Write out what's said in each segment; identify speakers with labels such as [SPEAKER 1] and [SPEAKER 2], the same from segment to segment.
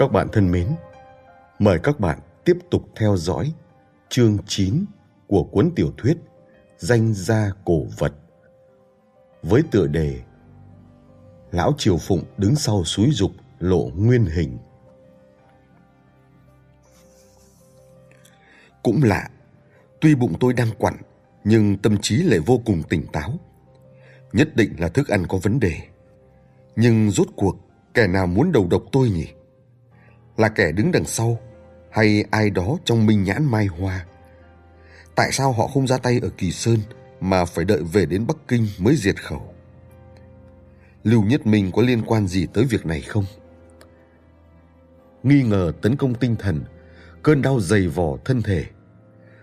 [SPEAKER 1] Các bạn thân mến, mời các bạn tiếp tục theo dõi chương 9 của cuốn tiểu thuyết Danh gia cổ vật với tựa đề Lão Triều Phụng đứng sau suối dục lộ nguyên hình. Cũng lạ, tuy bụng tôi đang quặn nhưng tâm trí lại vô cùng tỉnh táo. Nhất định là thức ăn có vấn đề. Nhưng rốt cuộc kẻ nào muốn đầu độc tôi nhỉ? Là kẻ đứng đằng sau hay ai đó trong minh nhãn mai hoa? Tại sao họ không ra tay ở Kỳ Sơn mà phải đợi về đến Bắc Kinh mới diệt khẩu? Lưu Nhất Minh có liên quan gì tới việc này không? Nghi ngờ tấn công tinh thần, cơn đau dày vò thân thể.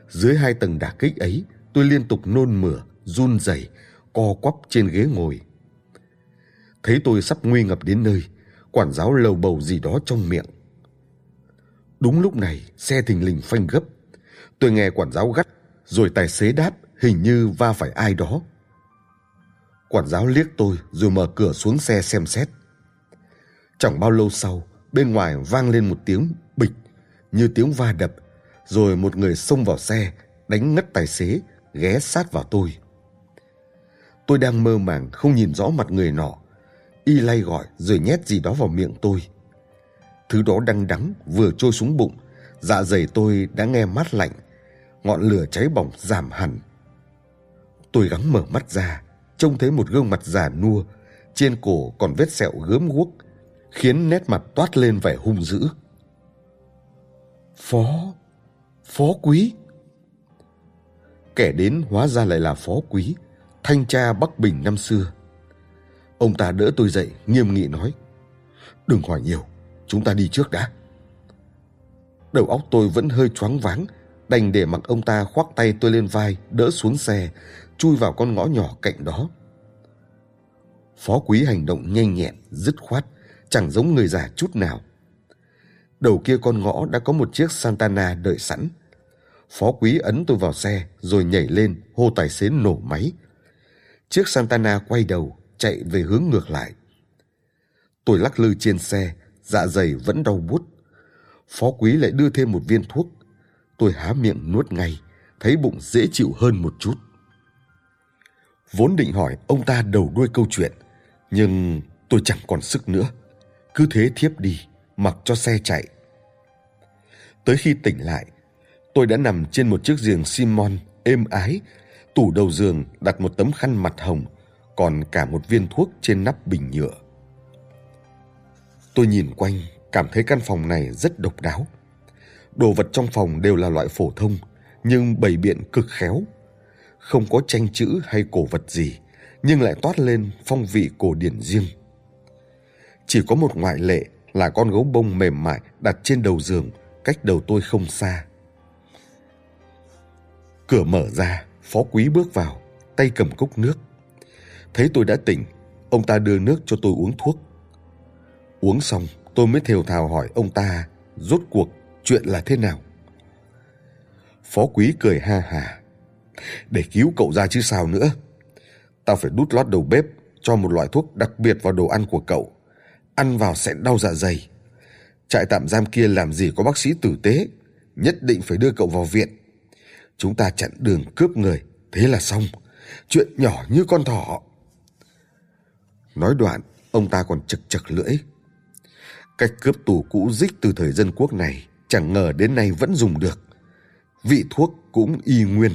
[SPEAKER 1] Dưới hai tầng đả kích ấy, tôi liên tục nôn mửa, run rẩy, co quắp trên ghế ngồi. Thấy tôi sắp nguy ngập đến nơi, quản giáo lầu bầu gì đó trong miệng. Đúng lúc này, xe thình lình phanh gấp. Tôi nghe quản giáo gắt, rồi tài xế đáp hình như va phải ai đó. Quản giáo liếc tôi rồi mở cửa xuống xe xem xét. Chẳng bao lâu sau, bên ngoài vang lên một tiếng bịch như tiếng va đập, rồi một người xông vào xe, đánh ngất tài xế, ghé sát vào tôi. Tôi đang mơ màng không nhìn rõ mặt người nọ. Y lay gọi rồi nhét gì đó vào miệng tôi. Thứ đó đăng đắng vừa trôi xuống bụng, dạ dày tôi đã nghe mát lạnh, ngọn lửa cháy bỏng giảm hẳn. Tôi gắng mở mắt ra, trông thấy một gương mặt già nua, trên cổ còn vết sẹo gớm guốc, khiến nét mặt toát lên vẻ hung dữ. Phó, phó quý. Kẻ đến hóa ra lại là phó quý, thanh tra Bắc Bình năm xưa. Ông ta đỡ tôi dậy, nghiêm nghị nói. Đừng hỏi nhiều, chúng ta đi trước đã. Đầu óc tôi vẫn hơi choáng váng, đành để mặc ông ta khoác tay tôi lên vai, đỡ xuống xe, chui vào con ngõ nhỏ cạnh đó. Phó quý hành động nhanh nhẹn, dứt khoát, chẳng giống người già chút nào. Đầu kia con ngõ đã có một chiếc Santana đợi sẵn. Phó quý ấn tôi vào xe rồi nhảy lên hô tài xế nổ máy. Chiếc Santana quay đầu chạy về hướng ngược lại. Tôi lắc lư trên xe, dạ dày vẫn đau buốt. Phó quý lại đưa thêm một viên thuốc. Tôi há miệng nuốt ngay, thấy bụng dễ chịu hơn một chút. Vốn định hỏi ông ta đầu đuôi câu chuyện, nhưng tôi chẳng còn sức nữa. Cứ thế thiếp đi, mặc cho xe chạy. Tới khi tỉnh lại, tôi đã nằm trên một chiếc giường Simon êm ái, tủ đầu giường đặt một tấm khăn mặt hồng, còn cả một viên thuốc trên nắp bình nhựa. Tôi nhìn quanh, cảm thấy căn phòng này rất độc đáo. Đồ vật trong phòng đều là loại phổ thông, nhưng bày biện cực khéo. Không có tranh chữ hay cổ vật gì, nhưng lại toát lên phong vị cổ điển riêng. Chỉ có một ngoại lệ là con gấu bông mềm mại đặt trên đầu giường, cách đầu tôi không xa. Cửa mở ra, phó quý bước vào, tay cầm cốc nước. Thấy tôi đã tỉnh, ông ta đưa nước cho tôi uống thuốc. Uống xong, tôi mới thều thào hỏi ông ta rốt cuộc chuyện là thế nào. Phó quý cười ha hà. Để cứu cậu ra chứ sao nữa. Tao phải đút lót đầu bếp cho một loại thuốc đặc biệt vào đồ ăn của cậu. Ăn vào sẽ đau dạ dày. Trại tạm giam kia làm gì có bác sĩ tử tế. Nhất định phải đưa cậu vào viện. Chúng ta chặn đường cướp người. Thế là xong. Chuyện nhỏ như con thỏ. Nói đoạn, ông ta còn chực chực lưỡi. Cách cướp tù cũ dích từ thời dân quốc này chẳng ngờ đến nay vẫn dùng được. Vị thuốc cũng y nguyên.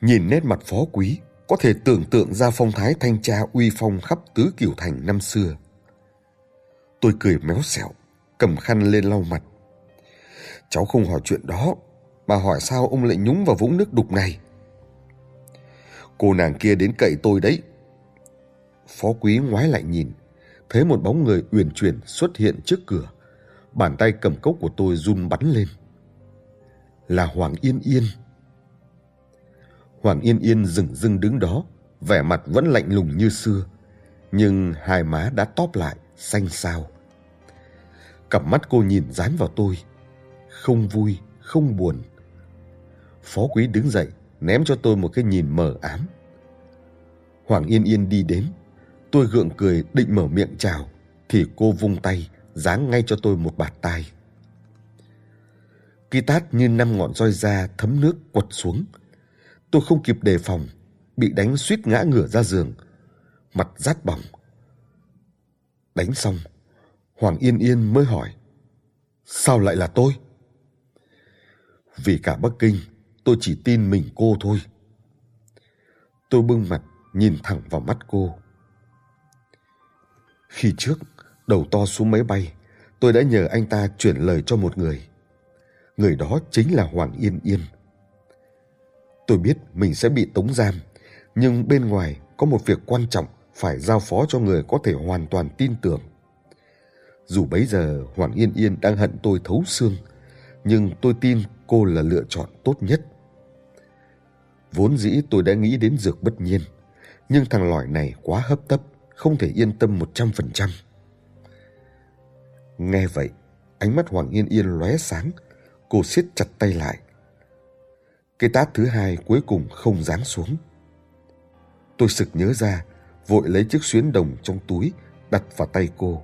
[SPEAKER 1] Nhìn nét mặt phó quý, có thể tưởng tượng ra phong thái thanh tra uy phong khắp tứ kiểu thành năm xưa. Tôi cười méo xẹo, cầm khăn lên lau mặt. Cháu không hỏi chuyện đó, mà hỏi sao ông lại nhúng vào vũng nước đục này. Cô nàng kia đến cậy tôi đấy. Phó quý ngoái lại nhìn, thấy một bóng người uyển chuyển xuất hiện trước cửa. Bàn tay cầm cốc của tôi run bắn lên. Là Hoàng Yên Yên. Hoàng Yên Yên dừng dưng đứng đó, vẻ mặt vẫn lạnh lùng như xưa, nhưng hai má đã tóp lại, xanh xao. Cặp mắt cô nhìn dán vào tôi, không vui, không buồn. Phó quý đứng dậy, ném cho tôi một cái nhìn mờ ám. Hoàng Yên Yên đi đến, tôi gượng cười định mở miệng chào, thì cô vung tay, giáng ngay cho tôi một bạt tai. Kỳ tát như năm ngọn roi da thấm nước quật xuống. Tôi không kịp đề phòng, bị đánh suýt ngã ngửa ra giường, mặt rát bỏng. Đánh xong, Hoàng Yên Yên mới hỏi, sao lại là tôi? Vì cả Bắc Kinh, tôi chỉ tin mình cô thôi. Tôi bưng mặt, nhìn thẳng vào mắt cô. Khi trước, đầu to xuống máy bay, tôi đã nhờ anh ta chuyển lời cho một người. Người đó chính là Hoàng Yên Yên. Tôi biết mình sẽ bị tống giam, nhưng bên ngoài có một việc quan trọng phải giao phó cho người có thể hoàn toàn tin tưởng. Dù bấy giờ Hoàng Yên Yên đang hận tôi thấu xương, nhưng tôi tin cô là lựa chọn tốt nhất. Vốn dĩ tôi đã nghĩ đến dược bất nhiên, nhưng thằng lỏi này quá hấp tấp, không thể yên tâm một trăm phần trăm. Nghe vậy, ánh mắt Hoàng Yên Yên lóe sáng, cô siết chặt tay lại. Cái tát thứ hai cuối cùng không giáng xuống. Tôi sực nhớ ra, vội lấy chiếc xuyến đồng trong túi đặt vào tay cô,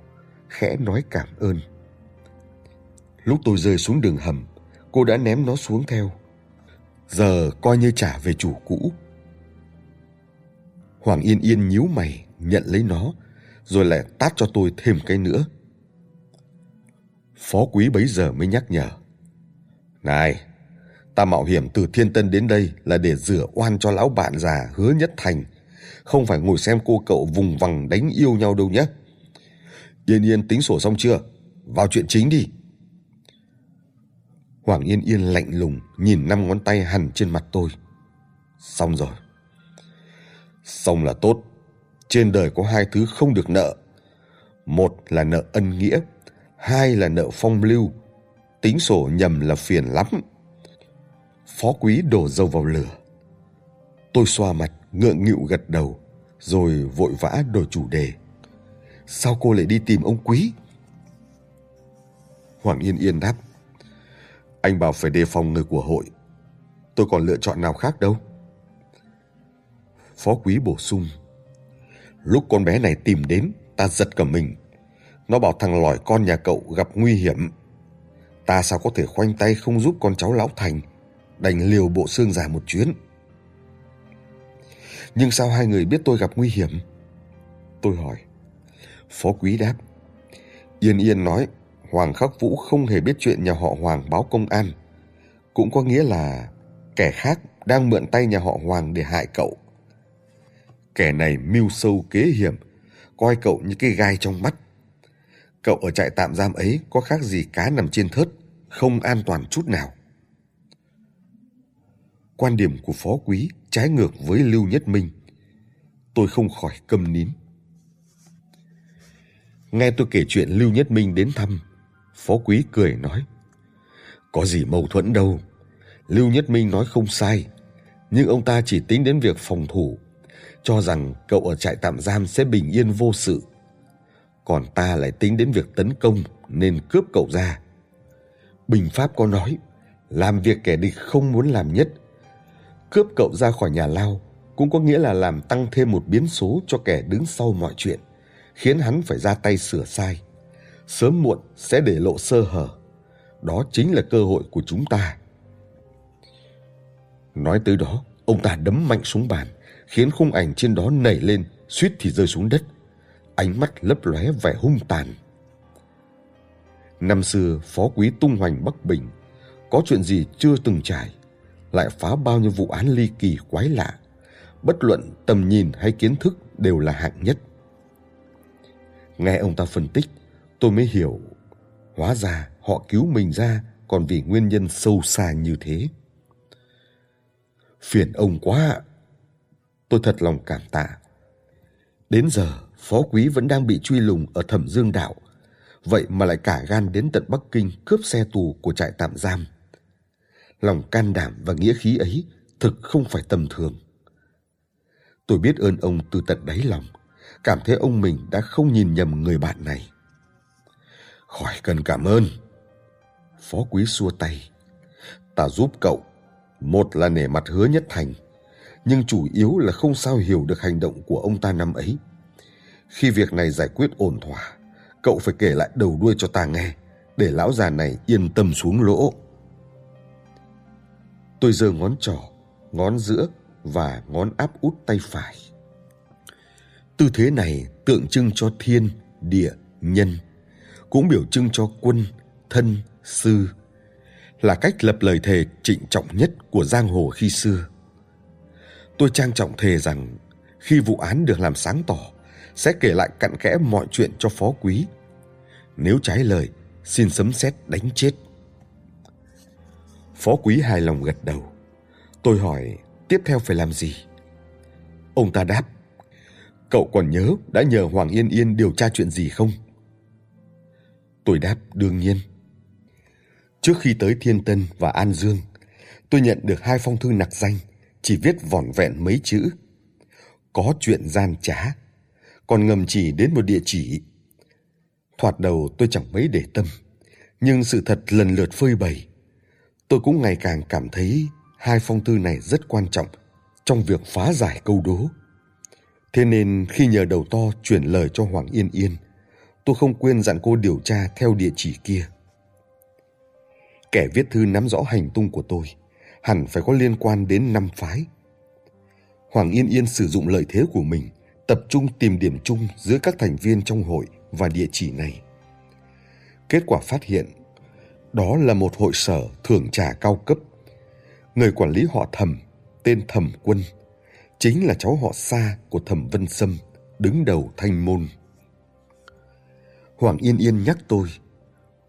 [SPEAKER 1] khẽ nói cảm ơn. Lúc tôi rơi xuống đường hầm, cô đã ném nó xuống theo. Giờ coi như trả về chủ cũ. Hoàng Yên Yên nhíu mày, nhận lấy nó, rồi lại tát cho tôi thêm cái nữa. Phó quý bấy giờ mới nhắc nhở. Này, ta mạo hiểm từ Thiên Tân đến đây là để rửa oan cho lão bạn già hứa nhất thành. Không phải ngồi xem cô cậu vùng vằng đánh yêu nhau đâu nhé. Yên Yên tính sổ xong chưa? Vào chuyện chính đi. Hoàng Yên Yên lạnh lùng nhìn năm ngón tay hằn trên mặt tôi. Xong rồi. Xong là tốt. Trên đời có hai thứ không được nợ. Một là nợ ân nghĩa, hai là nợ phong lưu. Tính sổ nhầm là phiền lắm. Phó quý đổ dầu vào lửa. Tôi xoa mặt, ngượng nghịu gật đầu, rồi vội vã đổi chủ đề. Sao cô lại đi tìm ông quý? Hoàng Yên Yên đáp. Anh bảo phải đề phòng người của hội. Tôi còn lựa chọn nào khác đâu. Phó quý bổ sung. Lúc con bé này tìm đến, ta giật cả mình. Nó bảo thằng lỏi con nhà cậu gặp nguy hiểm. Ta sao có thể khoanh tay không giúp con cháu lão thành, đành liều bộ xương giả một chuyến. Nhưng sao hai người biết tôi gặp nguy hiểm? Tôi hỏi. Phó quý đáp. Yên Yên nói Hoàng Khắc Vũ không hề biết chuyện nhà họ Hoàng báo công an. Cũng có nghĩa là kẻ khác đang mượn tay nhà họ Hoàng để hại cậu. Kẻ này mưu sâu kế hiểm, coi cậu như cái gai trong mắt. Cậu ở trại tạm giam ấy có khác gì cá nằm trên thớt, không an toàn chút nào. Quan điểm của phó quý trái ngược với Lưu Nhất Minh. Tôi không khỏi câm nín. Nghe tôi kể chuyện Lưu Nhất Minh đến thăm, Phó Quý cười nói. Có gì mâu thuẫn đâu. Lưu Nhất Minh nói không sai. Nhưng ông ta chỉ tính đến việc phòng thủ. Cho rằng cậu ở trại tạm giam sẽ bình yên vô sự. Còn ta lại tính đến việc tấn công nên cướp cậu ra. Bình Pháp có nói, làm việc kẻ địch không muốn làm nhất. Cướp cậu ra khỏi nhà lao cũng có nghĩa là làm tăng thêm một biến số cho kẻ đứng sau mọi chuyện, khiến hắn phải ra tay sửa sai sớm muộn sẽ để lộ sơ hở. Đó chính là cơ hội của chúng ta. Nói tới đó, ông ta đấm mạnh xuống bàn, khiến khung ảnh trên đó nảy lên, suýt thì rơi xuống đất. Ánh mắt lấp lóe vẻ hung tàn. Năm xưa, phó quý tung hoành Bắc Bình, có chuyện gì chưa từng trải, lại phá bao nhiêu vụ án ly kỳ quái lạ. Bất luận tầm nhìn hay kiến thức đều là hạng nhất. Nghe ông ta phân tích, tôi mới hiểu hóa ra họ cứu mình ra còn vì nguyên nhân sâu xa như thế phiền ông quá tôi thật lòng cảm tạ đến giờ, phó quý vẫn đang bị truy lùng ở thẩm dương đạo vậy mà lại cả gan đến tận bắc kinh cướp xe tù của trại tạm giam lòng can đảm và nghĩa khí ấy thực không phải tầm thường tôi biết ơn ông từ tận đáy lòng cảm thấy ông mình đã không nhìn nhầm người bạn này Khỏi cần cảm ơn. Phó quý xua tay. Ta giúp cậu. Một là nể mặt hứa nhất thành. Nhưng chủ yếu là không sao hiểu được hành động của ông ta năm ấy. Khi việc này giải quyết ổn thỏa, Cậu phải kể lại đầu đuôi cho ta nghe, để lão già này yên tâm xuống lỗ. Tôi giơ ngón trỏ, ngón giữa và ngón áp út tay phải. Tư thế này tượng trưng cho thiên, địa, nhân, cũng biểu trưng cho quân, thân, sư, là cách lập lời thề trịnh trọng nhất của giang hồ khi xưa. Tôi trang trọng thề rằng khi vụ án được làm sáng tỏ, sẽ kể lại cặn kẽ mọi chuyện cho phó quý. Nếu trái lời, xin sấm sét đánh chết. Phó quý hài lòng gật đầu. Tôi hỏi tiếp theo phải làm gì? Ông ta đáp, cậu còn nhớ đã nhờ Hoàng Yên Yên điều tra chuyện gì không? Tôi đáp đương nhiên. Trước khi tới Thiên Tân và An Dương, tôi nhận được hai phong thư nặc danh, chỉ viết vỏn vẹn mấy chữ. Có chuyện gian trá, còn ngầm chỉ đến một địa chỉ. Thoạt đầu tôi chẳng mấy để tâm, nhưng sự thật lần lượt phơi bày. Tôi cũng ngày càng cảm thấy hai phong thư này rất quan trọng trong việc phá giải câu đố. Thế nên khi nhờ đầu to chuyển lời cho Hoàng Yên Yên, tôi không quên dặn cô điều tra theo địa chỉ kia. Kẻ viết thư nắm rõ hành tung của tôi, hẳn phải có liên quan đến năm phái. Hoàng Yên Yên sử dụng lợi thế của mình, tập trung tìm điểm chung giữa các thành viên trong hội và địa chỉ này. Kết quả phát hiện, đó là một hội sở thưởng trà cao cấp. Người quản lý họ Thẩm, tên Thẩm Quân, chính là cháu họ Sa của Thẩm Vân Sâm, đứng đầu thanh môn. Hoàng Yên Yên nhắc tôi,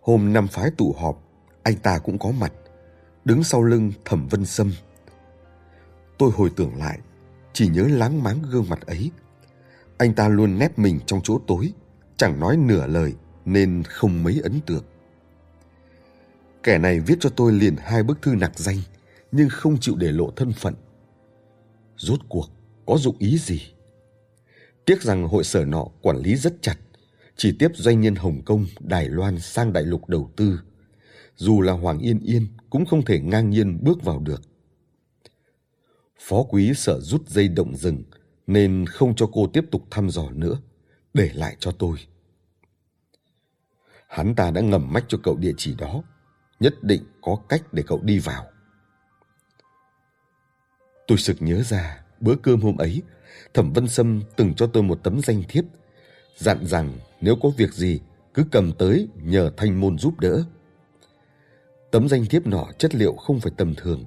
[SPEAKER 1] hôm năm phái tụ họp, anh ta cũng có mặt, đứng sau lưng Thẩm Vân Sâm. Tôi hồi tưởng lại, chỉ nhớ láng máng gương mặt ấy. Anh ta luôn nép mình trong chỗ tối, chẳng nói nửa lời nên không mấy ấn tượng. Kẻ này viết cho tôi liền hai bức thư nặc danh, nhưng không chịu để lộ thân phận. Rốt cuộc, có dụng ý gì? Tiếc rằng hội sở nọ quản lý rất chặt, chỉ tiếp doanh nhân Hồng Kông, Đài Loan sang đại lục đầu tư. Dù là Hoàng Yên Yên cũng không thể ngang nhiên bước vào được. Phó quý sợ rút dây động rừng nên không cho cô tiếp tục thăm dò nữa, để lại cho tôi. Hắn ta đã ngầm mách cho cậu địa chỉ đó, nhất định có cách để cậu đi vào. Tôi sực nhớ ra, bữa cơm hôm ấy, Thẩm Vân Sâm từng cho tôi một tấm danh thiếp, dặn rằng nếu có việc gì cứ cầm tới nhờ thanh môn giúp đỡ. Tấm danh thiếp nọ chất liệu không phải tầm thường,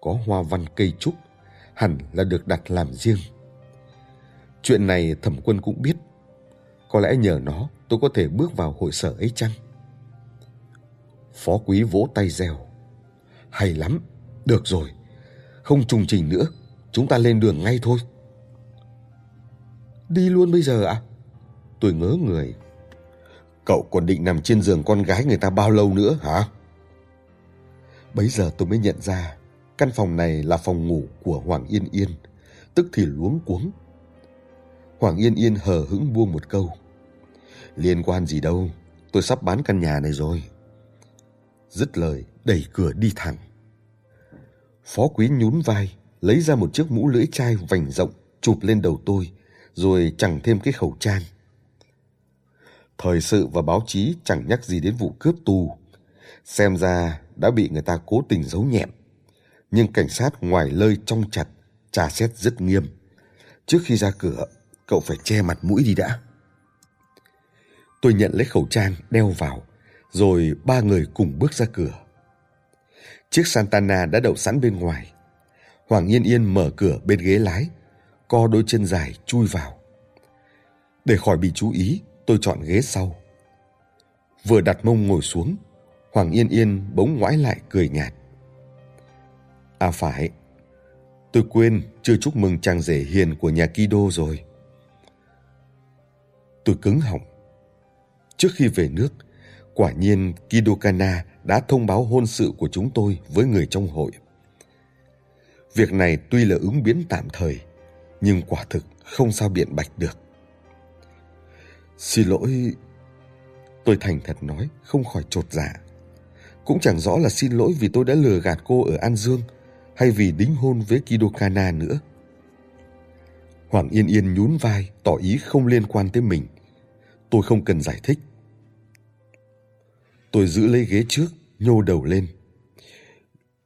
[SPEAKER 1] có hoa văn cây trúc, hẳn là được đặt làm riêng. Chuyện này thẩm quân cũng biết, có lẽ nhờ nó tôi có thể bước vào hội sở ấy chăng? Phó quý vỗ tay reo. Hay lắm, được rồi, không trùng trình nữa, chúng ta lên đường ngay thôi. Đi luôn bây giờ ạ? À? Tôi ngớ người. Cậu còn định nằm trên giường con gái người ta bao lâu nữa hả? Bấy giờ tôi mới nhận ra căn phòng này là phòng ngủ của Hoàng Yên Yên, tức thì luống cuống. Hoàng Yên Yên hờ hững buông một câu. Liên quan gì đâu, tôi sắp bán căn nhà này rồi. Dứt lời, đẩy cửa đi thẳng. Phó quý nhún vai, lấy ra một chiếc mũ lưỡi chai vành rộng, chụp lên đầu tôi, rồi chẳng thêm cái khẩu trang. Thời sự và báo chí chẳng nhắc gì đến vụ cướp tù. Xem ra đã bị người ta cố tình giấu nhẹm. Nhưng cảnh sát ngoài lơi trong chặt, tra xét rất nghiêm. Trước khi ra cửa, cậu phải che mặt mũi đi đã. Tôi nhận lấy khẩu trang, đeo vào, rồi ba người cùng bước ra cửa. Chiếc Santana đã đậu sẵn bên ngoài. Hoàng Yên Yên mở cửa bên ghế lái, co đôi chân dài chui vào. Để khỏi bị chú ý, tôi chọn ghế sau. Vừa đặt mông ngồi xuống, Hoàng Yên Yên bỗng ngoái lại cười nhạt. À phải, tôi quên chưa chúc mừng chàng rể hiền của nhà Kido rồi. Tôi cứng họng. Trước khi về nước, quả nhiên Kido Kana đã thông báo hôn sự của chúng tôi với người trong hội. Việc này tuy là ứng biến tạm thời, nhưng quả thực không sao biện bạch được. Xin lỗi, tôi thành thật nói, không khỏi trột dạ. Cũng chẳng rõ là xin lỗi vì tôi đã lừa gạt cô ở An Dương hay vì đính hôn với Kido Kana nữa. Hoàng Yên Yên nhún vai, tỏ ý không liên quan tới mình. tôi không cần giải thích. Tôi giữ lấy ghế trước, nhô đầu lên.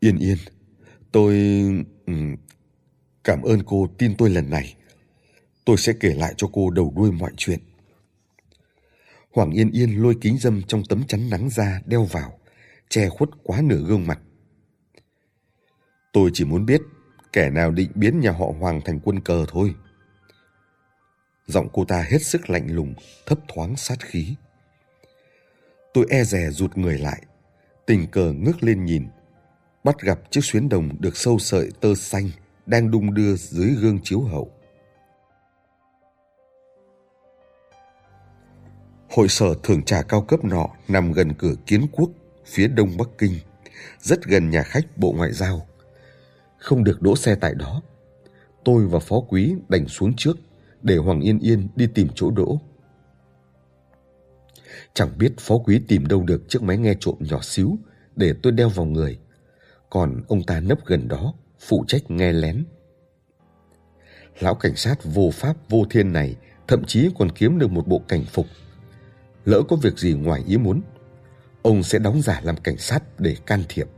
[SPEAKER 1] Yên yên, tôi... Cảm ơn cô tin tôi lần này. Tôi sẽ kể lại cho cô đầu đuôi mọi chuyện. Hoàng Yên Yên lôi kính dâm trong tấm chắn nắng ra đeo vào, che khuất quá nửa gương mặt. Tôi chỉ muốn biết kẻ nào định biến nhà họ Hoàng thành quân cờ thôi. Giọng cô ta hết sức lạnh lùng, thấp thoáng sát khí. Tôi e rè rụt người lại, tình cờ ngước lên nhìn, bắt gặp chiếc xuyến đồng được sâu sợi tơ xanh đang đung đưa dưới gương chiếu hậu. Hội sở thưởng trà cao cấp nọ nằm gần cửa kiến quốc, phía đông Bắc Kinh, rất gần nhà khách Bộ Ngoại giao. Không được đỗ xe tại đó. Tôi và phó quý đành xuống trước để Hoàng Yên Yên đi tìm chỗ đỗ. Chẳng biết phó quý tìm đâu được chiếc máy nghe trộm nhỏ xíu để tôi đeo vào người. Còn ông ta nấp gần đó, phụ trách nghe lén. Lão cảnh sát vô pháp vô thiên này thậm chí còn kiếm được một bộ cảnh phục. Lỡ có việc gì ngoài ý muốn, ông sẽ đóng giả làm cảnh sát để can thiệp.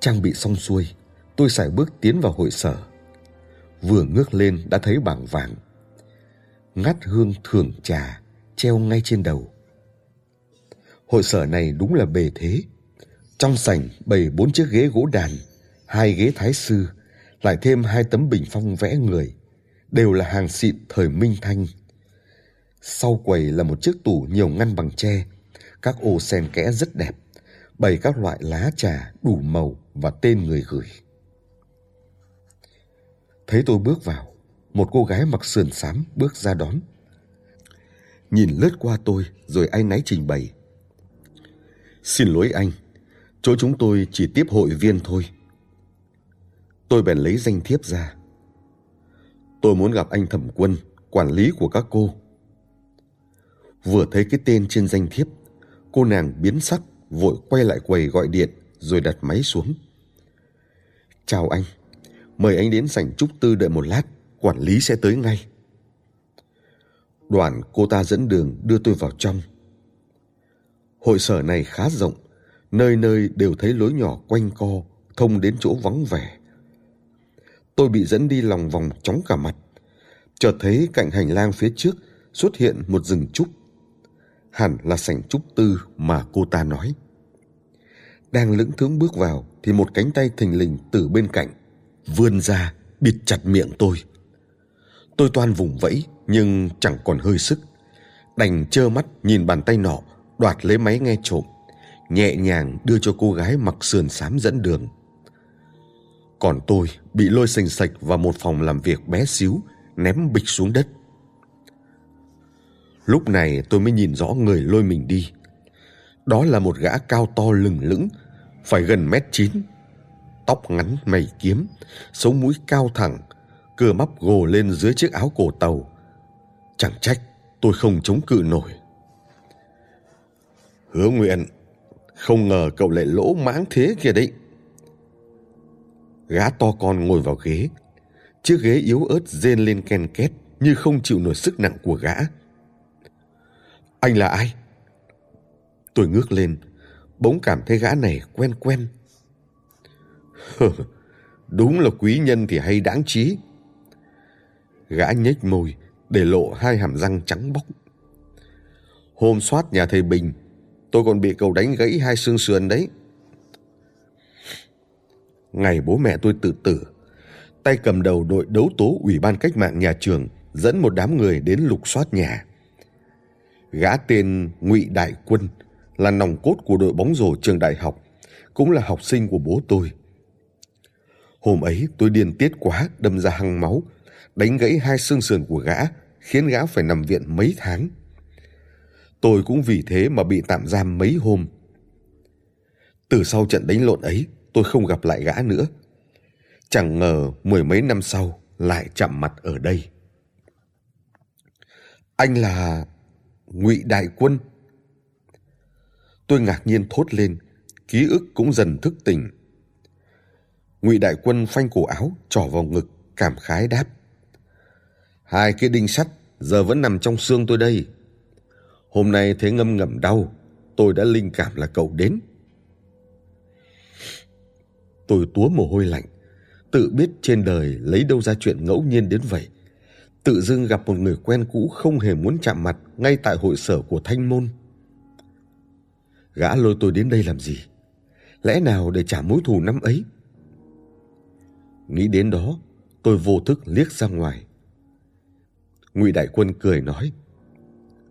[SPEAKER 1] Trang bị xong xuôi, tôi sải bước tiến vào hội sở. Vừa ngước lên đã thấy bảng vàng. Ngắt hương thưởng trà treo ngay trên đầu. Hội sở này đúng là bề thế. Trong sảnh bày bốn chiếc ghế gỗ đàn, hai ghế thái sư, lại thêm hai tấm bình phong vẽ người, đều là hàng xịn thời Minh Thanh. Sau quầy là một chiếc tủ nhiều ngăn bằng tre, các ô sen kẽ rất đẹp, bày các loại lá trà đủ màu và tên người gửi. Thấy tôi bước vào, một cô gái mặc sườn xám bước ra đón. Nhìn lướt qua tôi rồi anh náy trình bày. Xin lỗi anh, chỗ chúng tôi chỉ tiếp hội viên thôi. Tôi bèn lấy danh thiếp ra. Tôi muốn gặp anh thẩm quân, quản lý của các cô. Vừa thấy cái tên trên danh thiếp, cô nàng biến sắc, vội quay lại quầy gọi điện rồi đặt máy xuống. Chào anh, mời anh đến sảnh trúc tư đợi một lát, quản lý sẽ tới ngay. Đoàn cô ta dẫn đường đưa tôi vào trong. Hội sở này khá rộng, nơi nơi đều thấy lối nhỏ quanh co, thông đến chỗ vắng vẻ. Tôi bị dẫn đi lòng vòng chóng cả mặt. Chợt thấy cạnh hành lang phía trước xuất hiện một rừng trúc. Hẳn là sảnh trúc tư mà cô ta nói. Đang lững thững bước vào thì một cánh tay thình lình từ bên cạnh vươn ra bịt chặt miệng tôi. Tôi toan vùng vẫy nhưng chẳng còn hơi sức. Đành trơ mắt nhìn bàn tay nọ đoạt lấy máy nghe trộm, nhẹ nhàng đưa cho cô gái mặc sườn xám dẫn đường. Còn tôi bị lôi sành sạch vào một phòng làm việc bé xíu, ném bịch xuống đất. Lúc này tôi mới nhìn rõ người lôi mình đi. Đó là một gã cao to lừng lững, phải gần mét chín. Tóc ngắn mày kiếm, sống mũi cao thẳng, cửa bắp gồ lên dưới chiếc áo cổ tàu. Chẳng trách tôi không chống cự nổi. Hứa nguyện, không ngờ cậu lại lỗ mãng thế kia đấy. Gã to con ngồi vào ghế. Chiếc ghế yếu ớt rên lên ken két như không chịu nổi sức nặng của gã. Anh là ai? Tôi ngước lên, bỗng cảm thấy gã này quen quen. Đúng là quý nhân thì hay đáng trí. Gã nhếch môi, để lộ hai hàm răng trắng bóc. Hôm soát nhà thầy Bình, tôi còn bị cậu đánh gãy hai xương sườn đấy. Ngày bố mẹ tôi tự tử, tay cầm đầu đội đấu tố ủy ban cách mạng nhà trường dẫn một đám người đến lục soát nhà. Gã tên Ngụy Đại Quân là nòng cốt của đội bóng rổ trường đại học, cũng là học sinh của bố tôi. Hôm ấy tôi điên tiết quá đâm ra hăng máu, đánh gãy hai xương sườn của gã, khiến gã phải nằm viện mấy tháng. Tôi cũng vì thế mà bị tạm giam mấy hôm. Từ sau trận đánh lộn ấy, tôi không gặp lại gã nữa. Chẳng ngờ mười mấy năm sau lại chạm mặt ở đây. Anh là Ngụy Đại Quân. Tôi ngạc nhiên thốt lên, ký ức cũng dần thức tỉnh. Ngụy Đại Quân phanh cổ áo, trỏ vào ngực, cảm khái đáp. Hai cái đinh sắt giờ vẫn nằm trong xương tôi đây. Hôm nay thấy ngâm ngầm đau, tôi đã linh cảm là cậu đến. Tôi túa mồ hôi lạnh, tự biết trên đời lấy đâu ra chuyện ngẫu nhiên đến vậy. Tự dưng gặp một người quen cũ không hề muốn chạm mặt ngay tại hội sở của Thanh Môn. Gã lôi tôi đến đây làm gì? Lẽ nào để trả mối thù năm ấy? Nghĩ đến đó, tôi vô thức liếc ra ngoài. Ngụy Đại Quân cười nói: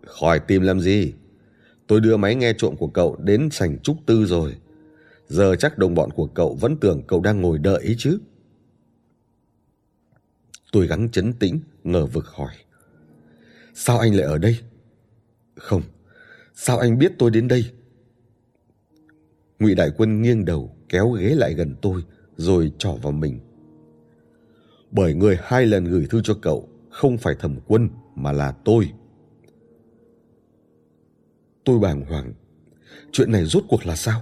[SPEAKER 1] "Khỏi tìm làm gì? Tôi đưa máy nghe trộm của cậu đến sảnh trúc tư rồi. Giờ chắc đồng bọn của cậu vẫn tưởng cậu đang ngồi đợi ấy chứ." Tôi gắng chấn tĩnh, ngờ vực hỏi: "Sao anh lại ở đây?" "Không, sao anh biết tôi đến đây?" Ngụy Đại Quân nghiêng đầu, kéo ghế lại gần tôi, rồi trỏ vào mình. Bởi người hai lần gửi thư cho cậu không phải thẩm quân mà là tôi. Tôi bàng hoàng. Chuyện này rốt cuộc là sao?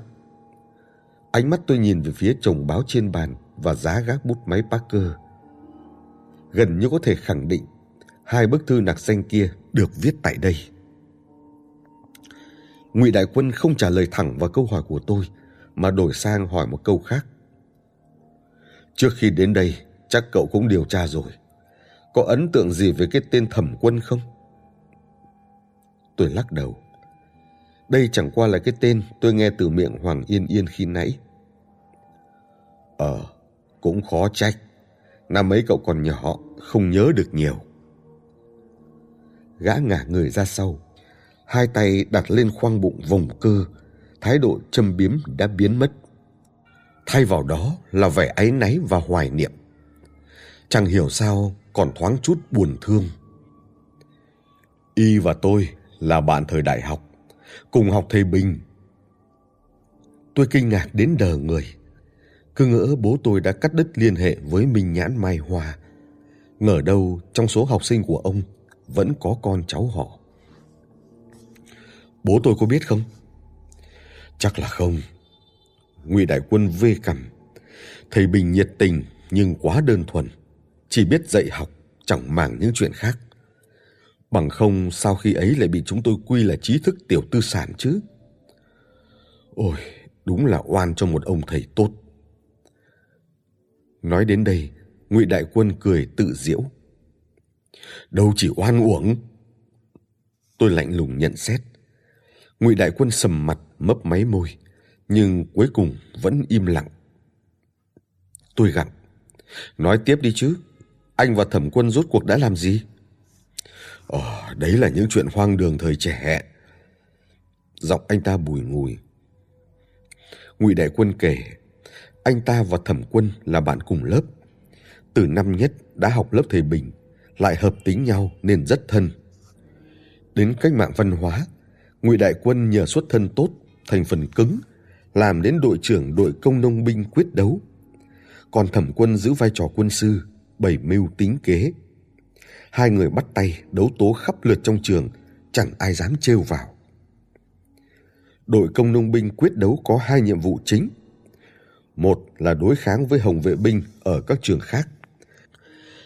[SPEAKER 1] Ánh mắt tôi nhìn về phía chồng báo trên bàn và giá gác bút máy Parker. Gần như có thể khẳng định hai bức thư nạc danh kia được viết tại đây. Ngụy Đại Quân không trả lời thẳng vào câu hỏi của tôi mà đổi sang hỏi một câu khác. Trước khi đến đây, chắc cậu cũng điều tra rồi. Có ấn tượng gì về cái tên Thẩm Quân không? Tôi lắc đầu. Đây chẳng qua là cái tên tôi nghe từ miệng Hoàng Yên Yên khi nãy. Ờ, cũng khó trách. Năm ấy cậu còn nhỏ, không nhớ được nhiều. Gã ngả người ra sau, hai tay đặt lên khoang bụng vùng cơ, thái độ châm biếm đã biến mất. Thay vào đó là vẻ áy náy và hoài niệm. Chẳng hiểu sao còn thoáng chút buồn thương. Y và tôi là bạn thời đại học, cùng học thầy Bình. Tôi kinh ngạc đến đờ người. Cứ ngỡ bố tôi đã cắt đứt liên hệ với Minh Nhãn Mai Hoa. Ngờ đâu trong số học sinh của ông vẫn có con cháu họ. Bố tôi có biết không? Chắc là không. Ngụy Đại Quân vê cằm. Thầy Bình nhiệt tình nhưng quá đơn thuần. Chỉ biết dạy học, chẳng màng những chuyện khác. Bằng không sau khi ấy lại bị chúng tôi quy là trí thức tiểu tư sản chứ. Ôi, đúng là oan cho một ông thầy tốt. Nói đến đây, Ngụy Đại Quân cười tự diễu. Đâu chỉ oan uổng. Tôi lạnh lùng nhận xét. Ngụy Đại Quân sầm mặt, mấp máy môi, nhưng cuối cùng vẫn im lặng. Tôi gặng. Nói tiếp đi chứ. Anh và Thẩm Quân rốt cuộc đã làm gì? ồ đấy là những chuyện hoang đường thời trẻ. Giọng anh ta bùi ngùi. Ngụy Đại Quân kể, anh ta và Thẩm Quân là bạn cùng lớp. Từ năm nhất đã học lớp thầy Bình, lại hợp tính nhau nên rất thân. Đến cách mạng văn hóa, Ngụy Đại Quân nhờ xuất thân tốt, thành phần cứng, làm đến đội trưởng đội công nông binh quyết đấu. Còn Thẩm Quân giữ vai trò quân sư, bảy mưu tính kế. Hai người bắt tay đấu tố khắp lượt trong trường, chẳng ai dám trêu vào. Đội công nông binh quyết đấu có hai nhiệm vụ chính. Một là đối kháng với hồng vệ binh ở các trường khác.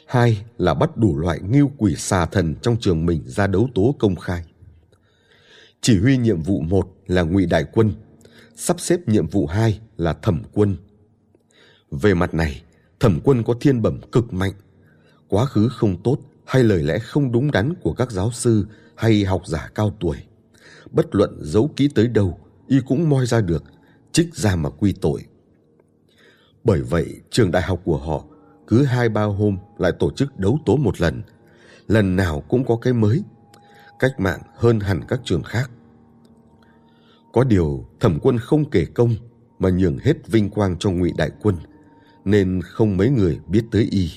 [SPEAKER 1] Hai là bắt đủ loại nghiêu quỷ xà thần trong trường mình ra đấu tố công khai. Chỉ huy nhiệm vụ một là ngụy đại quân, sắp xếp nhiệm vụ hai là thẩm quân. Về mặt này, thẩm quân có thiên bẩm cực mạnh. Quá khứ không tốt hay lời lẽ không đúng đắn của các giáo sư hay học giả cao tuổi. Bất luận giấu kỹ tới đâu, y cũng moi ra được, trích ra mà quy tội. Bởi vậy, trường đại học của họ cứ hai ba hôm lại tổ chức đấu tố một lần. Lần nào cũng có cái mới. Cách mạng hơn hẳn các trường khác. Có điều thẩm quân không kể công mà nhường hết vinh quang cho ngụy đại quân nên không mấy người biết tới y.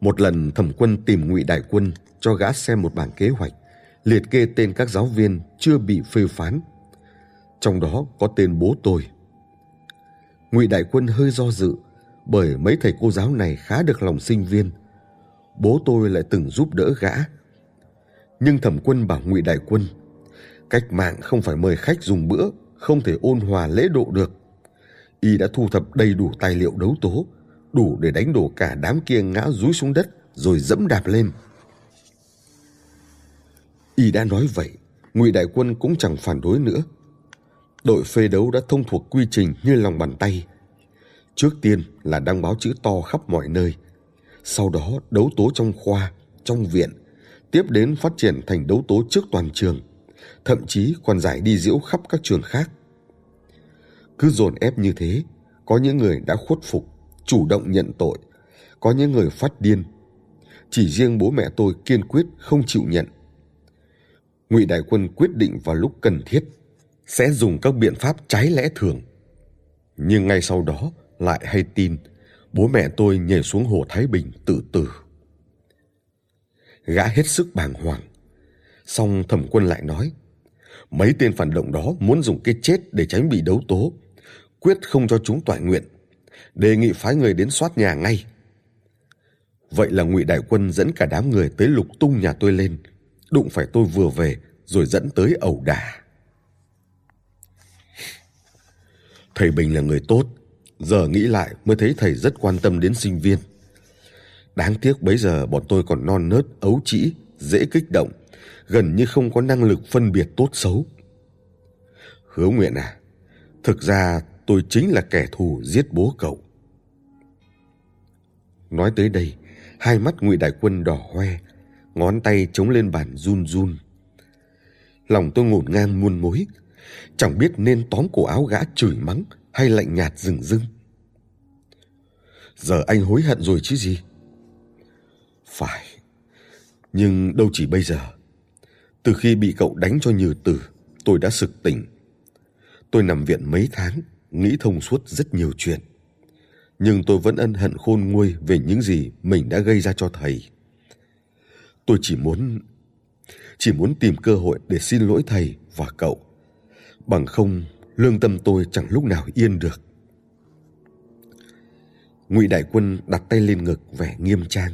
[SPEAKER 1] Một lần thẩm quân tìm ngụy đại quân cho gã xem một bản kế hoạch liệt kê tên các giáo viên chưa bị phê phán. Trong đó có tên bố tôi. Ngụy đại quân hơi do dự bởi mấy thầy cô giáo này khá được lòng sinh viên. Bố tôi lại từng giúp đỡ gã. Nhưng thẩm quân bảo ngụy đại quân Cách mạng không phải mời khách dùng bữa, không thể ôn hòa lễ độ được. Y đã thu thập đầy đủ tài liệu đấu tố, đủ để đánh đổ cả đám kia ngã rúi xuống đất rồi dẫm đạp lên. y đã nói vậy ngụy đại quân cũng chẳng phản đối nữa đội phê đấu đã thông thuộc quy trình như lòng bàn tay. Trước tiên là đăng báo chữ to khắp mọi nơi. Sau đó đấu tố trong khoa, trong viện, tiếp đến phát triển thành đấu tố trước toàn trường, thậm chí còn giải đi diễu khắp các trường khác. Cứ dồn ép như thế, có những người đã khuất phục, chủ động nhận tội, có những người phát điên. Chỉ riêng bố mẹ tôi kiên quyết không chịu nhận. Ngụy đại quân quyết định vào lúc cần thiết sẽ dùng các biện pháp trái lẽ thường. Nhưng ngay sau đó lại hay tin, bố mẹ tôi nhảy xuống hồ thái bình tự tử. Gã hết sức bàng hoàng. Song thẩm quân lại nói, mấy tên phản động đó muốn dùng cái chết để tránh bị đấu tố, quyết không cho chúng toại nguyện. Đề nghị phái người đến soát nhà ngay. Vậy là ngụy đại quân dẫn cả đám người tới lục tung nhà tôi lên, đụng phải tôi vừa về rồi dẫn tới ẩu đả. Thầy bình là người tốt. Giờ nghĩ lại mới thấy thầy rất quan tâm đến sinh viên. Đáng tiếc bấy giờ bọn tôi còn non nớt, ấu trĩ, dễ kích động, gần như không có năng lực phân biệt tốt xấu. Hứa nguyện à thực ra tôi chính là kẻ thù giết bố cậu. Nói tới đây, hai mắt ngụy đại quân đỏ hoe, ngón tay chống lên bàn run run. Lòng tôi ngổn ngang muôn mối chẳng biết nên tóm cổ áo gã chửi mắng hay lạnh nhạt rừng rưng. Giờ anh hối hận rồi chứ gì? Phải, nhưng đâu chỉ bây giờ. Từ khi bị cậu đánh cho nhừ tử, tôi đã sực tỉnh. Tôi nằm viện mấy tháng, nghĩ thông suốt rất nhiều chuyện. Nhưng tôi vẫn ân hận khôn nguôi về những gì mình đã gây ra cho thầy. Tôi chỉ muốn chỉ muốn tìm cơ hội để xin lỗi thầy và cậu bằng không, lương tâm tôi chẳng lúc nào yên được. Ngụy đại quân đặt tay lên ngực vẻ nghiêm trang.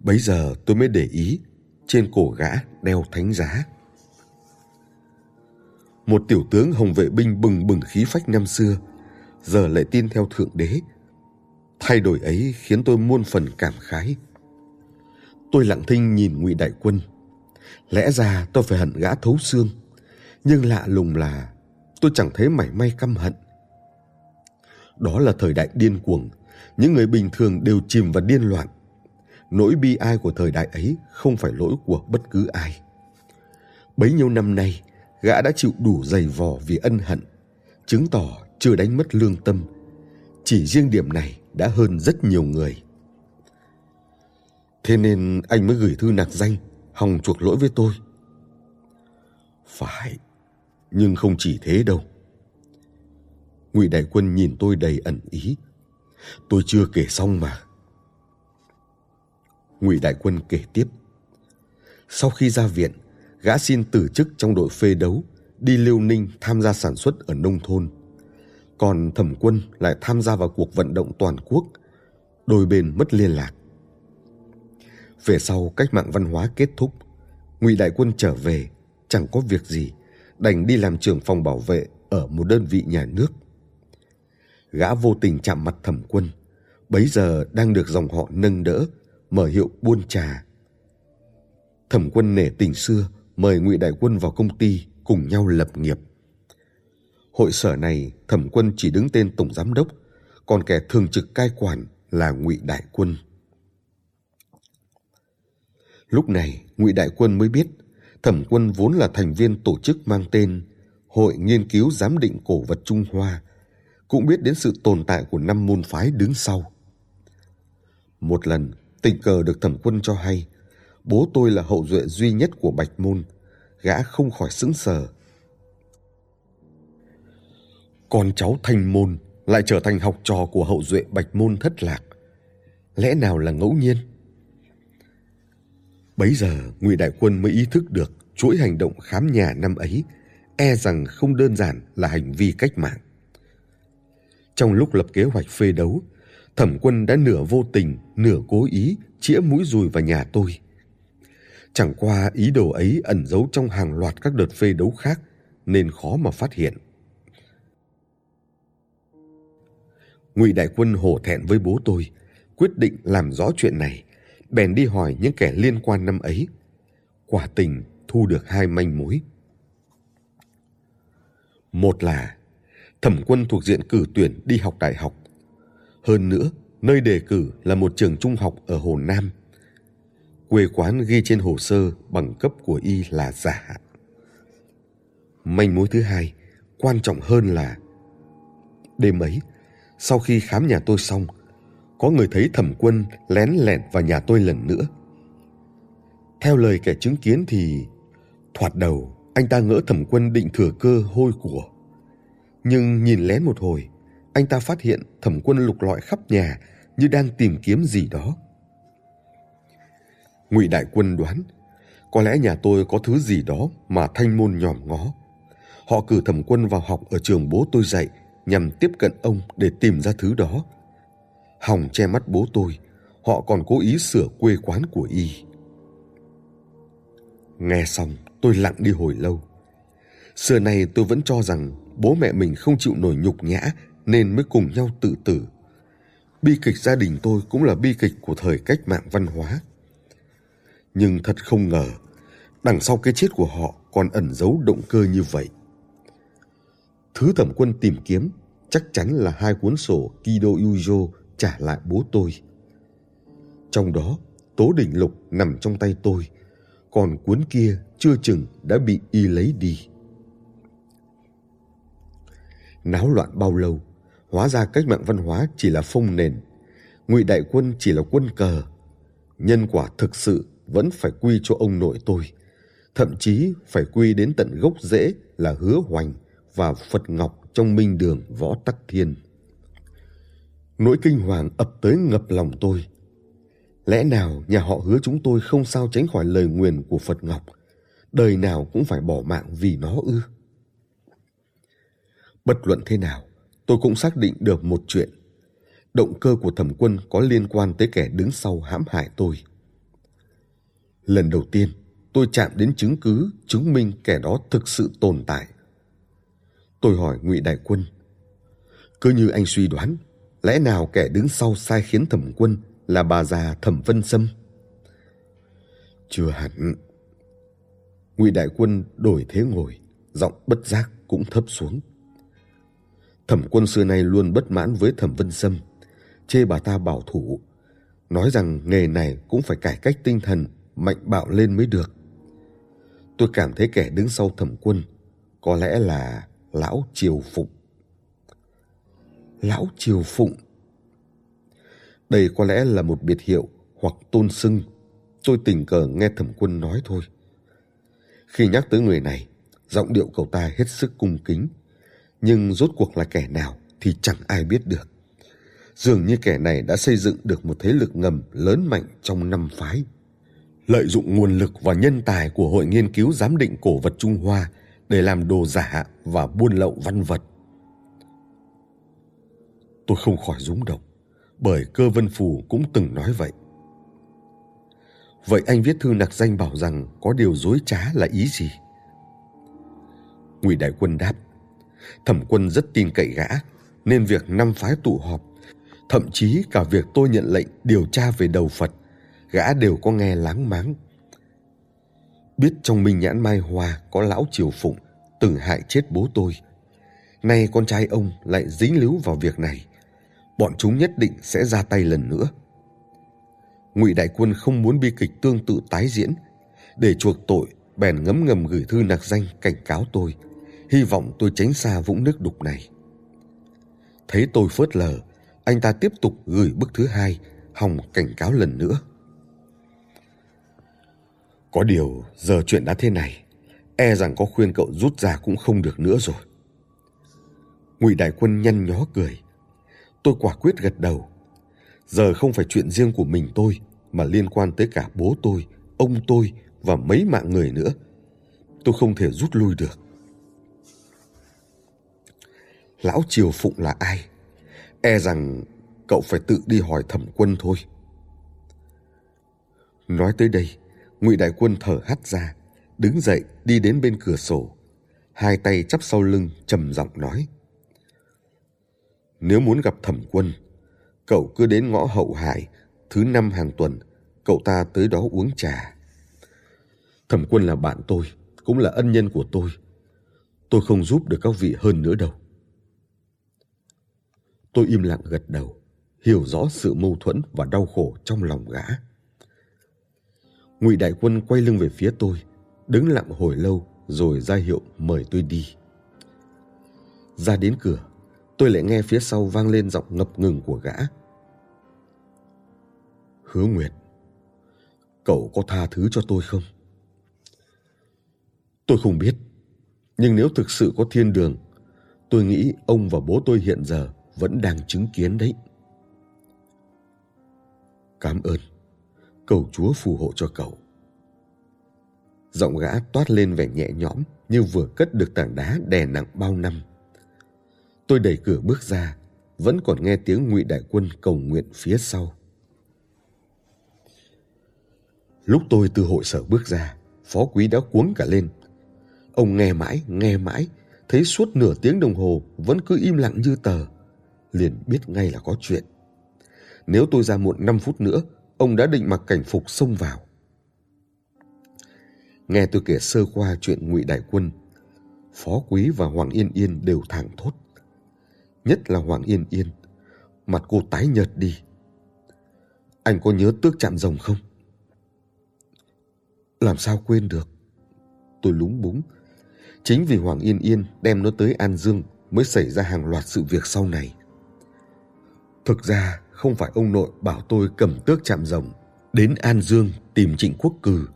[SPEAKER 1] Bấy giờ tôi mới để ý, trên cổ gã đeo thánh giá. Một tiểu tướng hồng vệ binh bừng bừng khí phách năm xưa, giờ lại tin theo thượng đế. Thay đổi ấy khiến tôi muôn phần cảm khái. Tôi lặng thinh nhìn ngụy đại quân. Lẽ ra tôi phải hận gã thấu xương nhưng lạ lùng là tôi chẳng thấy mảy may căm hận. Đó là thời đại điên cuồng, những người bình thường đều chìm vào điên loạn. Nỗi bi ai của thời đại ấy không phải lỗi của bất cứ ai. Bấy nhiêu năm nay, gã đã chịu đủ dày vò vì ân hận, chứng tỏ chưa đánh mất lương tâm. Chỉ riêng điểm này đã hơn rất nhiều người. Thế nên anh mới gửi thư nạc danh, hòng chuộc lỗi với tôi. Phải nhưng không chỉ thế đâu. Ngụy đại quân nhìn tôi đầy ẩn ý. Tôi chưa kể xong mà. Ngụy đại quân kể tiếp. Sau khi ra viện, gã xin từ chức trong đội phê đấu, đi liêu ninh tham gia sản xuất ở nông thôn. Còn thẩm quân lại tham gia vào cuộc vận động toàn quốc, đôi bên mất liên lạc. Về sau, cách mạng văn hóa kết thúc, ngụy đại quân trở về, chẳng có việc gì đành đi làm trưởng phòng bảo vệ ở một đơn vị nhà nước. Gã vô tình chạm mặt thẩm quân. Bấy giờ đang được dòng họ nâng đỡ, mở hiệu buôn trà. Thẩm quân nể tình xưa, mời ngụy đại quân vào công ty cùng nhau lập nghiệp. Hội sở này, thẩm quân chỉ đứng tên tổng giám đốc, còn kẻ thường trực cai quản là ngụy đại quân. Lúc này, ngụy đại quân mới biết thẩm quân vốn là thành viên tổ chức mang tên hội nghiên cứu giám định cổ vật trung hoa, cũng biết đến sự tồn tại của năm môn phái đứng sau. Một lần, tình cờ được thẩm quân cho hay, bố tôi là hậu duệ duy nhất của bạch môn, gã không khỏi sững sờ. Con cháu thanh môn lại trở thành học trò của hậu duệ bạch môn thất lạc. Lẽ nào là ngẫu nhiên? Bấy giờ, ngụy đại quân mới ý thức được chuỗi hành động khám nhà năm ấy e rằng không đơn giản là hành vi cách mạng. Trong lúc lập kế hoạch phê đấu, thẩm quân đã nửa vô tình, nửa cố ý chĩa mũi dùi vào nhà tôi. Chẳng qua ý đồ ấy ẩn giấu trong hàng loạt các đợt phê đấu khác, nên khó mà phát hiện. Ngụy đại quân hổ thẹn với bố tôi, quyết định làm rõ chuyện này bèn đi hỏi những kẻ liên quan năm ấy quả tình thu được hai manh mối. Một là thẩm quân thuộc diện cử tuyển đi học đại học. Hơn nữa, nơi đề cử là một trường trung học ở Hồ Nam. Quê quán ghi trên hồ sơ bằng cấp của y là giả. Manh mối thứ hai, quan trọng hơn là đêm ấy, sau khi khám nhà tôi xong, có người thấy thẩm quân lén lẹn vào nhà tôi lần nữa. Theo lời kẻ chứng kiến thì thoạt đầu anh ta ngỡ thẩm quân định thừa cơ hôi của. Nhưng nhìn lén một hồi, anh ta phát hiện thẩm quân lục lọi khắp nhà như đang tìm kiếm gì đó. Ngụy Đại Quân đoán, có lẽ nhà tôi có thứ gì đó mà thanh môn nhòm ngó. Họ cử thẩm quân vào học ở trường bố tôi dạy nhằm tiếp cận ông để tìm ra thứ đó. Hòng che mắt bố tôi, họ còn cố ý sửa quê quán của y. Nghe xong, tôi lặng đi hồi lâu. Xưa này tôi vẫn cho rằng bố mẹ mình không chịu nổi nhục nhã nên mới cùng nhau tự tử. Bi kịch gia đình tôi cũng là bi kịch của thời cách mạng văn hóa. Nhưng thật không ngờ, đằng sau cái chết của họ còn ẩn giấu động cơ như vậy. Thứ thẩm quân tìm kiếm chắc chắn là hai cuốn sổ Kido Yujo trả lại bố tôi. Trong đó, Tố Đỉnh Lục nằm trong tay tôi, còn cuốn kia chưa chừng đã bị y lấy đi. Náo loạn bao lâu, hóa ra cách mạng văn hóa chỉ là phong nền, ngụy đại quân chỉ là quân cờ. Nhân quả thực sự vẫn phải quy cho ông nội tôi, thậm chí phải quy đến tận gốc rễ là hứa hoành và Phật Ngọc trong minh đường võ tắc thiên. Nỗi kinh hoàng ập tới ngập lòng tôi. Lẽ nào nhà họ hứa chúng tôi không sao tránh khỏi lời nguyền của Phật Ngọc, đời nào cũng phải bỏ mạng vì nó ư? Bất luận thế nào, tôi cũng xác định được một chuyện. Động cơ của thẩm quân có liên quan tới kẻ đứng sau hãm hại tôi. Lần đầu tiên, tôi chạm đến chứng cứ chứng minh kẻ đó thực sự tồn tại. Tôi hỏi Ngụy Đại Quân, cứ như anh suy đoán, lẽ nào kẻ đứng sau sai khiến thẩm quân là bà già thẩm vân sâm? Chưa hẳn. Ngụy Đại Quân đổi thế ngồi, giọng bất giác cũng thấp xuống. Thẩm quân xưa nay luôn bất mãn với thẩm vân sâm, chê bà ta bảo thủ, nói rằng nghề này cũng phải cải cách tinh thần, mạnh bạo lên mới được. Tôi cảm thấy kẻ đứng sau thẩm quân có lẽ là lão triều phục lão triều phụng. Đây có lẽ là một biệt hiệu hoặc tôn xưng. Tôi tình cờ nghe thẩm quân nói thôi. Khi nhắc tới người này, giọng điệu cậu ta hết sức cung kính. Nhưng rốt cuộc là kẻ nào thì chẳng ai biết được. Dường như kẻ này đã xây dựng được một thế lực ngầm lớn mạnh trong năm phái. Lợi dụng nguồn lực và nhân tài của hội nghiên cứu giám định cổ vật trung hoa để làm đồ giả và buôn lậu văn vật. Tôi không khỏi rúng động, bởi cơ vân phù cũng từng nói vậy. Vậy anh viết thư nặc danh bảo rằng có điều dối trá là ý gì? Ngụy Đại Quân đáp, Thẩm Quân rất tin cậy gã, nên việc năm phái tụ họp, thậm chí cả việc tôi nhận lệnh điều tra về đầu Phật, gã đều có nghe láng máng biết trong minh nhãn mai hoa có lão triều phụng từng hại chết bố tôi nay con trai ông lại dính líu vào việc này bọn chúng nhất định sẽ ra tay lần nữa ngụy đại quân không muốn bi kịch tương tự tái diễn để chuộc tội bèn ngấm ngầm gửi thư nặc danh cảnh cáo tôi hy vọng tôi tránh xa vũng nước đục này thấy tôi phớt lờ anh ta tiếp tục gửi bức thứ hai hòng cảnh cáo lần nữa có điều giờ chuyện đã thế này, e rằng có khuyên cậu rút ra cũng không được nữa rồi. Ngụy Đại Quân nhăn nhó cười. Tôi quả quyết gật đầu. Giờ không phải chuyện riêng của mình tôi mà liên quan tới cả bố tôi, ông tôi và mấy mạng người nữa. Tôi không thể rút lui được. Lão Triều Phụng là ai? E rằng cậu phải tự đi hỏi thẩm quân thôi. Nói tới đây, ngụy đại quân thở hắt ra đứng dậy đi đến bên cửa sổ hai tay chắp sau lưng trầm giọng nói nếu muốn gặp thẩm quân cậu cứ đến ngõ hậu hải thứ năm hàng tuần cậu ta tới đó uống trà Thẩm quân là bạn tôi, cũng là ân nhân của tôi. Tôi không giúp được các vị hơn nữa đâu. Tôi im lặng gật đầu, hiểu rõ sự mâu thuẫn và đau khổ trong lòng gã. Ngụy Đại Quân quay lưng về phía tôi, đứng lặng hồi lâu rồi ra hiệu mời tôi đi. Ra đến cửa, tôi lại nghe phía sau vang lên giọng ngập ngừng của gã. Hứa Nguyệt, cậu có tha thứ cho tôi không? Tôi không biết, nhưng nếu thực sự có thiên đường, tôi nghĩ ông và bố tôi hiện giờ vẫn đang chứng kiến đấy. Cảm ơn, cầu Chúa phù hộ cho cậu. Giọng gã toát lên vẻ nhẹ nhõm như vừa cất được tảng đá đè nặng bao năm. Tôi đẩy cửa bước ra, vẫn còn nghe tiếng ngụy đại quân cầu nguyện phía sau. Lúc tôi từ hội sở bước ra, phó quý đã cuống cả lên. Ông nghe mãi, nghe mãi, thấy suốt nửa tiếng đồng hồ vẫn cứ im lặng như tờ. Liền biết ngay là có chuyện. Nếu tôi ra muộn 5 phút nữa, ông đã định mặc cảnh phục xông vào. Nghe tôi kể sơ qua chuyện ngụy đại quân, Phó Quý và Hoàng Yên Yên đều thẳng thốt. Nhất là Hoàng Yên Yên, mặt cô tái nhợt đi. Anh có nhớ tước chạm rồng không? Làm sao quên được? Tôi lúng búng. Chính vì Hoàng Yên Yên đem nó tới An Dương mới xảy ra hàng loạt sự việc sau này. Thực ra không phải ông nội bảo tôi cầm tước chạm rồng đến An Dương tìm Trịnh Quốc Cừ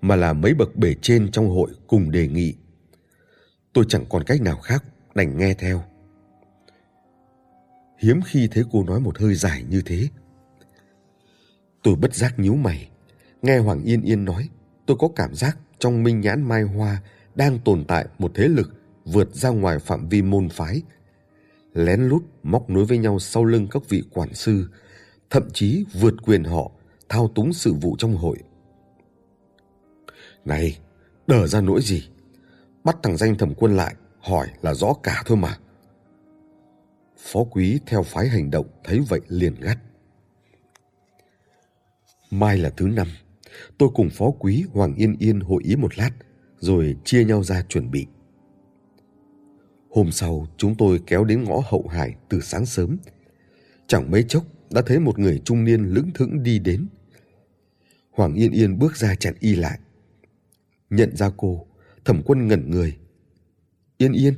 [SPEAKER 1] mà là mấy bậc bề trên trong hội cùng đề nghị. Tôi chẳng còn cách nào khác đành nghe theo. Hiếm khi thấy cô nói một hơi dài như thế. Tôi bất giác nhíu mày, nghe Hoàng Yên Yên nói, tôi có cảm giác trong minh nhãn mai hoa đang tồn tại một thế lực vượt ra ngoài phạm vi môn phái, lén lút móc nối với nhau sau lưng các vị quản sư, thậm chí vượt quyền họ, thao túng sự vụ trong hội. Này, đờ ra nỗi gì? Bắt thằng danh thẩm quân lại, hỏi là rõ cả thôi mà. Phó quý theo phái hành động thấy vậy liền gắt. Mai là thứ năm, tôi cùng phó quý Hoàng Yên Yên hội ý một lát, rồi chia nhau ra chuẩn bị. Hôm sau, chúng tôi kéo đến ngõ hậu hải từ sáng sớm. Chẳng mấy chốc đã thấy một người trung niên lững thững đi đến. Hoàng Yên Yên bước ra chặn y lại. Nhận ra cô, thẩm quân ngẩn người. Yên Yên,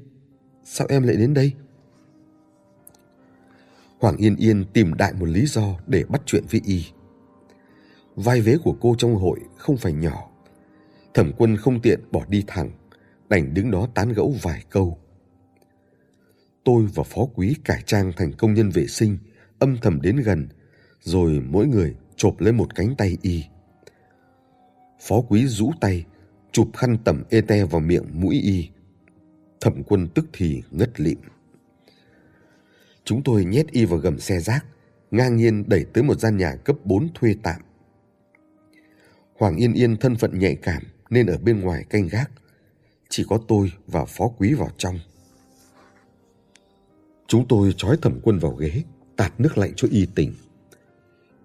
[SPEAKER 1] sao em lại đến đây? Hoàng Yên Yên tìm đại một lý do để bắt chuyện với y. Vai vế của cô trong hội không phải nhỏ. Thẩm quân không tiện bỏ đi thẳng, đành đứng đó tán gẫu vài câu. Tôi và phó quý cải trang thành công nhân vệ sinh, âm thầm đến gần, rồi mỗi người chộp lấy một cánh tay y. Phó quý rũ tay, chụp khăn tẩm ê te vào miệng mũi y. Thẩm quân tức thì ngất lịm. Chúng tôi nhét y vào gầm xe rác, ngang nhiên đẩy tới một gian nhà cấp 4 thuê tạm. Hoàng Yên Yên thân phận nhạy cảm nên ở bên ngoài canh gác. Chỉ có tôi và phó quý vào trong. Chúng tôi trói thẩm quân vào ghế, tạt nước lạnh cho y tỉnh.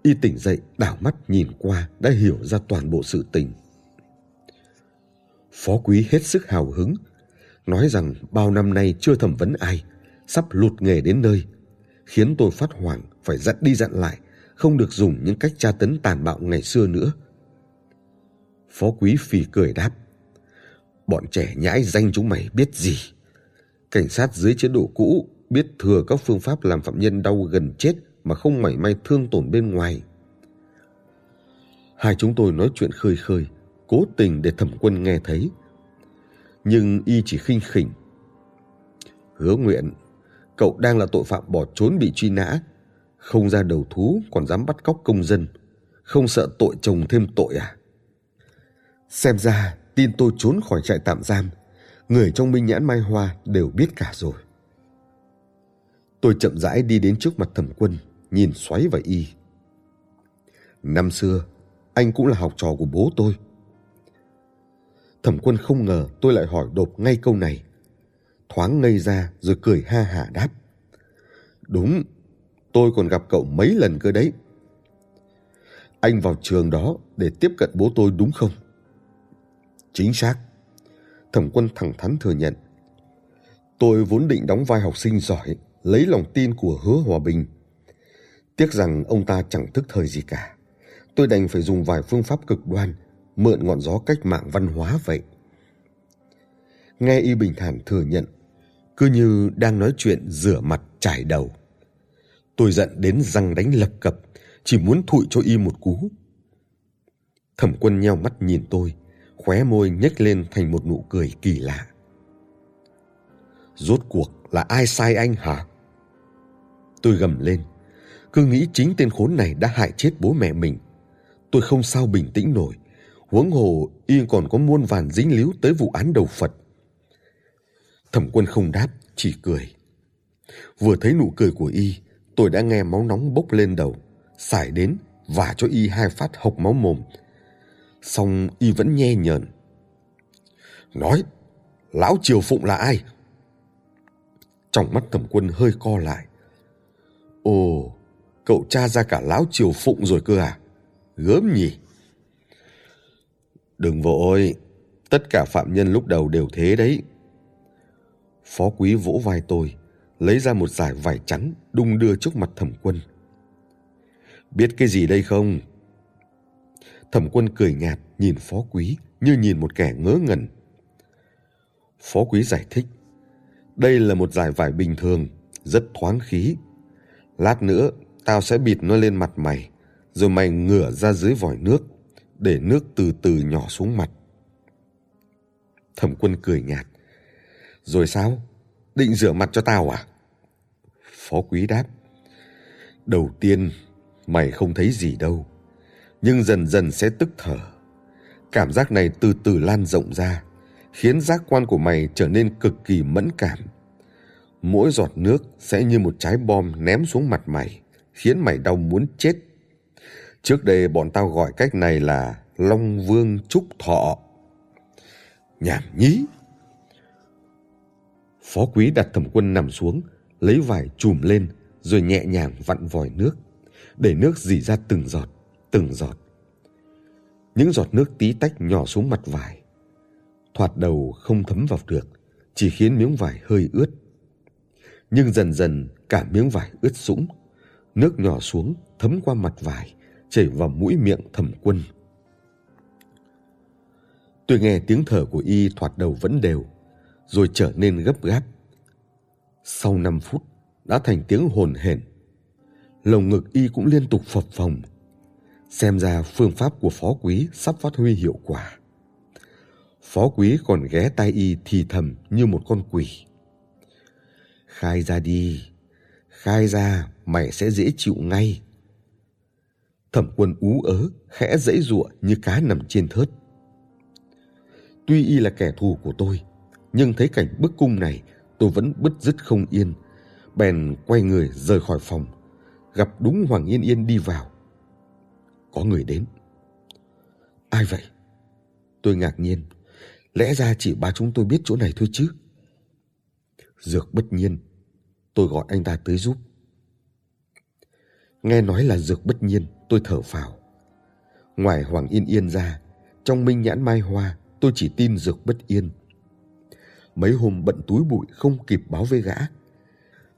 [SPEAKER 1] Y tỉnh dậy, đảo mắt nhìn qua đã hiểu ra toàn bộ sự tình. Phó quý hết sức hào hứng, nói rằng bao năm nay chưa thẩm vấn ai, sắp lụt nghề đến nơi, khiến tôi phát hoảng phải dặn đi dặn lại, không được dùng những cách tra tấn tàn bạo ngày xưa nữa. Phó quý phì cười đáp, bọn trẻ nhãi danh chúng mày biết gì. Cảnh sát dưới chế độ cũ biết thừa các phương pháp làm phạm nhân đau gần chết mà không mảy may thương tổn bên ngoài. Hai chúng tôi nói chuyện khơi khơi, cố tình để thẩm quân nghe thấy. Nhưng y chỉ khinh khỉnh. Hứa nguyện, cậu đang là tội phạm bỏ trốn bị truy nã, không ra đầu thú còn dám bắt cóc công dân, không sợ tội chồng thêm tội à? Xem ra tin tôi trốn khỏi trại tạm giam, người trong minh nhãn mai hoa đều biết cả rồi. Tôi chậm rãi đi đến trước mặt thẩm quân, nhìn xoáy vào y. Năm xưa, anh cũng là học trò của bố tôi. Thẩm quân không ngờ tôi lại hỏi đột ngay câu này. Thoáng ngây ra rồi cười ha hả đáp. Đúng, tôi còn gặp cậu mấy lần cơ đấy. Anh vào trường đó để tiếp cận bố tôi đúng không? Chính xác. Thẩm quân thẳng thắn thừa nhận. Tôi vốn định đóng vai học sinh giỏi, lấy lòng tin của hứa hòa bình. Tiếc rằng ông ta chẳng thức thời gì cả. Tôi đành phải dùng vài phương pháp cực đoan, mượn ngọn gió cách mạng văn hóa vậy. Nghe y bình thản thừa nhận, cứ như đang nói chuyện rửa mặt trải đầu. Tôi giận đến răng đánh lập cập, chỉ muốn thụi cho y một cú. Thẩm quân nheo mắt nhìn tôi, khóe môi nhếch lên thành một nụ cười kỳ lạ. Rốt cuộc là ai sai anh hả? Tôi gầm lên, cứ nghĩ chính tên khốn này đã hại chết bố mẹ mình. Tôi không sao bình tĩnh nổi, huống hồ y còn có muôn vàn dính líu tới vụ án đầu Phật. Thẩm quân không đáp, chỉ cười. Vừa thấy nụ cười của y, tôi đã nghe máu nóng bốc lên đầu, xài đến và cho y hai phát hộc máu mồm. Xong y vẫn nhe nhờn. Nói, lão Triều Phụng là ai? Trong mắt thẩm quân hơi co lại. Ồ, cậu cha ra cả lão Triều Phụng rồi cơ à? Gớm nhỉ? Đừng vội, tất cả phạm nhân lúc đầu đều thế đấy. Phó quý vỗ vai tôi, lấy ra một giải vải trắng đung đưa trước mặt thẩm quân. Biết cái gì đây không? Thẩm quân cười nhạt nhìn phó quý như nhìn một kẻ ngớ ngẩn. Phó quý giải thích. Đây là một giải vải bình thường, rất thoáng khí. Lát nữa, tao sẽ bịt nó lên mặt mày, rồi mày ngửa ra dưới vòi nước, để nước từ từ nhỏ xuống mặt. Thẩm quân cười nhạt. Rồi sao? Định rửa mặt cho tao à? Phó quý đáp. Đầu tiên, mày không thấy gì đâu. Nhưng dần dần sẽ tức thở. Cảm giác này từ từ lan rộng ra, khiến giác quan của mày trở nên cực kỳ mẫn cảm. Mỗi giọt nước sẽ như một trái bom ném xuống mặt mày, khiến mày đau muốn chết. Trước đây bọn tao gọi cách này là Long Vương Trúc Thọ. Nhảm nhí! Phó quý đặt thẩm quân nằm xuống, lấy vải chùm lên, rồi nhẹ nhàng vặn vòi nước, để nước dì ra từng giọt, từng giọt. Những giọt nước tí tách nhỏ xuống mặt vải. Thoạt đầu không thấm vào được, chỉ khiến miếng vải hơi ướt. Nhưng dần dần cả miếng vải ướt sũng, nước nhỏ xuống thấm qua mặt vải, chảy vào mũi miệng thẩm quân. Tôi nghe tiếng thở của y thoạt đầu vẫn đều, rồi trở nên gấp gáp. Sau năm phút, đã thành tiếng hồn hển. Lồng ngực y cũng liên tục phập phồng. Xem ra phương pháp của phó quý sắp phát huy hiệu quả. Phó quý còn ghé tai y thì thầm như một con quỷ. Khai ra đi, khai ra mày sẽ dễ chịu ngay. Thẩm quân ú ớ, khẽ dãy giụa như cá nằm trên thớt. Tuy y là kẻ thù của tôi, nhưng thấy cảnh bức cung này tôi vẫn bứt rứt không yên. Bèn quay người rời khỏi phòng, gặp đúng Hoàng Yên Yên đi vào. Có người đến. Ai vậy? Tôi ngạc nhiên. Lẽ ra chỉ ba chúng tôi biết chỗ này thôi chứ. Dược bất nhiên. Tôi gọi anh ta tới giúp. Nghe nói là dược bất nhiên, tôi thở phào. Ngoài Hoàng Yên Yên ra, trong minh nhãn mai hoa, tôi chỉ tin dược bất yên. Mấy hôm bận túi bụi không kịp báo với gã.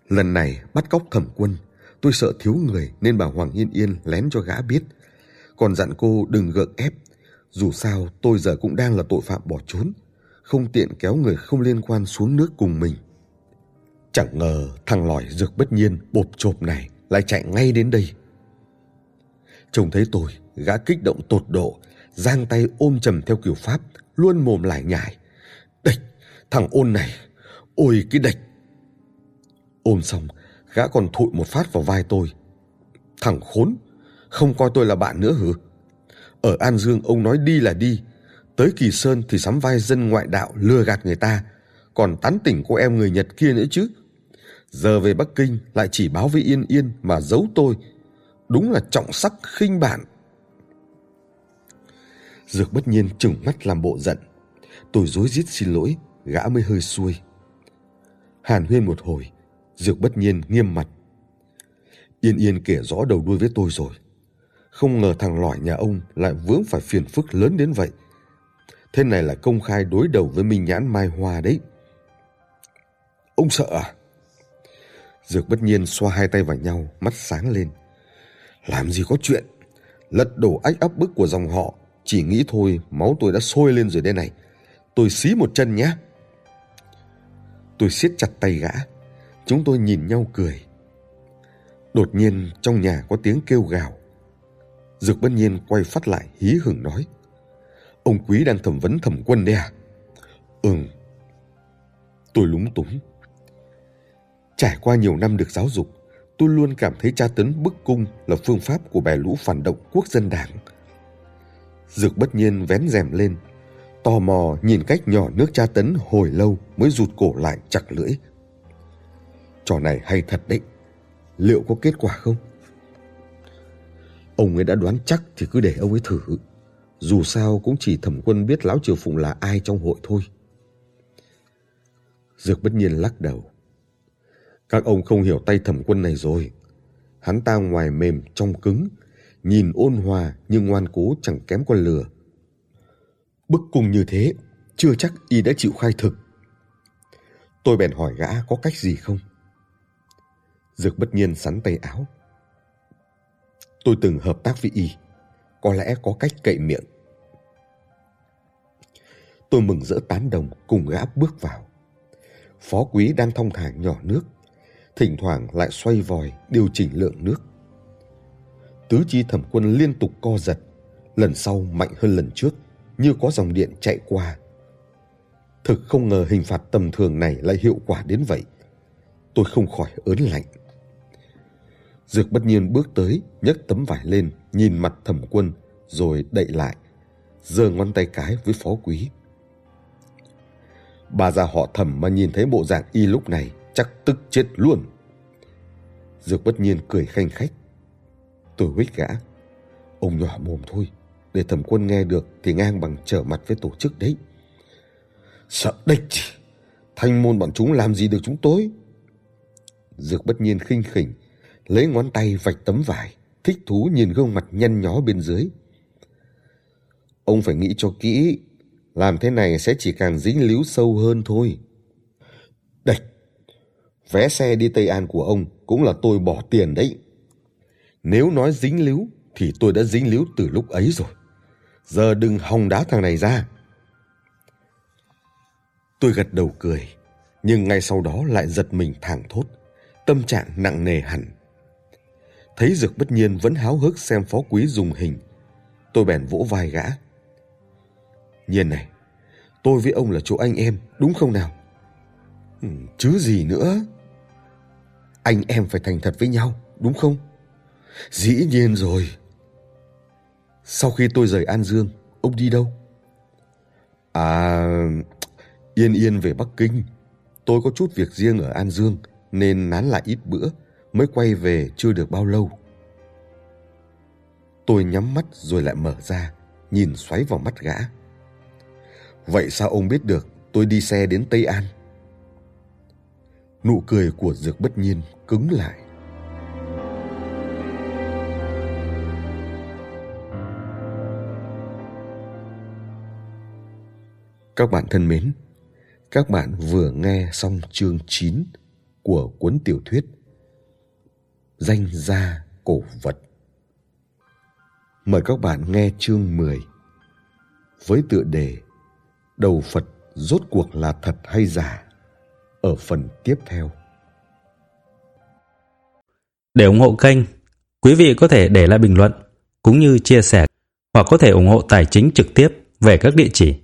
[SPEAKER 1] Lần này bắt cóc thẩm quân, tôi sợ thiếu người nên bảo Hoàng Yên Yên lén cho gã biết. Còn dặn cô đừng gượng ép, dù sao tôi giờ cũng đang là tội phạm bỏ trốn, không tiện kéo người không liên quan xuống nước cùng mình. Chẳng ngờ thằng lòi dược bất nhiên bộp chộp này lại chạy ngay đến đây. Trông thấy tôi, gã kích động tột độ, giang tay ôm chầm theo kiểu Pháp, luôn mồm lại nhải. Địch, thằng ôn này, ôi cái đạch Ôm xong, gã còn thụi một phát vào vai tôi. Thằng khốn, không coi tôi là bạn nữa hử? Ở An Dương ông nói đi là đi, tới Kỳ Sơn thì sắm vai dân ngoại đạo lừa gạt người ta, còn tán tỉnh cô em người Nhật kia nữa chứ. Giờ về Bắc Kinh lại chỉ báo với Yên Yên mà giấu tôi. Đúng là trọng sắc khinh bạn. Dược bất nhiên trừng mắt làm bộ giận. Tôi dối rít xin lỗi, gã mới hơi xuôi. Hàn huyên một hồi, Dược bất nhiên nghiêm mặt. Yên Yên kể rõ đầu đuôi với tôi rồi. Không ngờ thằng lỏi nhà ông lại vướng phải phiền phức lớn đến vậy. Thế này là công khai đối đầu với Minh Nhãn Mai Hoa đấy. Ông sợ à? Dược bất nhiên xoa hai tay vào nhau, mắt sáng lên. Làm gì có chuyện. Lật đổ ách áp bức của dòng họ. Chỉ nghĩ thôi, máu tôi đã sôi lên rồi đây này. Tôi xí một chân nhé. Tôi siết chặt tay gã. Chúng tôi nhìn nhau cười. Đột nhiên trong nhà có tiếng kêu gào. Dược bất nhiên quay phát lại hí hửng nói. Ông quý đang thẩm vấn thẩm quân đấy à? Ừm. Tôi lúng túng. Trải qua nhiều năm được giáo dục, tôi luôn cảm thấy tra tấn bức cung là phương pháp của bè lũ phản động quốc dân đảng. Dược bất nhiên vén rèm lên, tò mò nhìn cách nhỏ nước tra tấn hồi lâu mới rụt cổ lại chặt lưỡi. Trò này hay thật đấy, liệu có kết quả không? Ông ấy đã đoán chắc thì cứ để ông ấy thử. Dù sao cũng chỉ thẩm quân biết Lão Triều Phụng là ai trong hội thôi. Dược bất nhiên lắc đầu. Các ông không hiểu tay thẩm quân này rồi. Hắn ta ngoài mềm trong cứng, nhìn ôn hòa nhưng ngoan cố chẳng kém con lừa. Bức cùng như thế, chưa chắc y đã chịu khai thực. Tôi bèn hỏi gã có cách gì không? Dược bất nhiên sắn tay áo. Tôi từng hợp tác với y, có lẽ có cách cậy miệng. Tôi mừng rỡ tán đồng cùng gã bước vào. Phó quý đang thong thả nhỏ nước, thỉnh thoảng lại xoay vòi điều chỉnh lượng nước. Tứ chi thẩm quân liên tục co giật, lần sau mạnh hơn lần trước, như có dòng điện chạy qua. Thực không ngờ hình phạt tầm thường này lại hiệu quả đến vậy. Tôi không khỏi ớn lạnh. Dược bất nhiên bước tới, nhấc tấm vải lên, nhìn mặt thẩm quân, rồi đậy lại, giơ ngón tay cái với phó quý. Bà già họ thẩm mà nhìn thấy bộ dạng y lúc này chắc tức chết luôn. Dược bất nhiên cười khanh khách. Tôi huyết gã. Ông nhỏ mồm thôi, để thẩm quân nghe được thì ngang bằng trở mặt với tổ chức đấy. Sợ địch, thanh môn bọn chúng làm gì được chúng tôi? Dược bất nhiên khinh khỉnh, lấy ngón tay vạch tấm vải, thích thú nhìn gương mặt nhăn nhó bên dưới. Ông phải nghĩ cho kỹ, làm thế này sẽ chỉ càng dính líu sâu hơn thôi. Địch, vé xe đi Tây An của ông cũng là tôi bỏ tiền đấy. Nếu nói dính líu thì tôi đã dính líu từ lúc ấy rồi. Giờ đừng hòng đá thằng này ra. Tôi gật đầu cười, nhưng ngay sau đó lại giật mình thảng thốt, tâm trạng nặng nề hẳn. Thấy Dược bất nhiên vẫn háo hức xem phó quý dùng hình, tôi bèn vỗ vai gã. Nhiên này, tôi với ông là chỗ anh em, đúng không nào? Ừ, chứ gì nữa. Anh em phải thành thật với nhau, đúng không? Dĩ nhiên rồi. Sau khi tôi rời An Dương, ông đi đâu? À, yên yên về Bắc Kinh. Tôi có chút việc riêng ở An Dương nên nán lại ít bữa mới quay về chưa được bao lâu. Tôi nhắm mắt rồi lại mở ra, nhìn xoáy vào mắt gã. Vậy sao ông biết được tôi đi xe đến Tây An? Nụ cười của Dược bất nhiên cứng lại. Các bạn thân mến, các bạn vừa nghe xong chương 9 của cuốn tiểu thuyết Danh gia cổ vật. Mời các bạn nghe chương 10 với tựa đề Đầu Phật rốt cuộc là thật hay giả ở phần tiếp theo.
[SPEAKER 2] Để ủng hộ kênh, quý vị có thể để lại bình luận cũng như chia sẻ hoặc có thể ủng hộ tài chính trực tiếp về các địa chỉ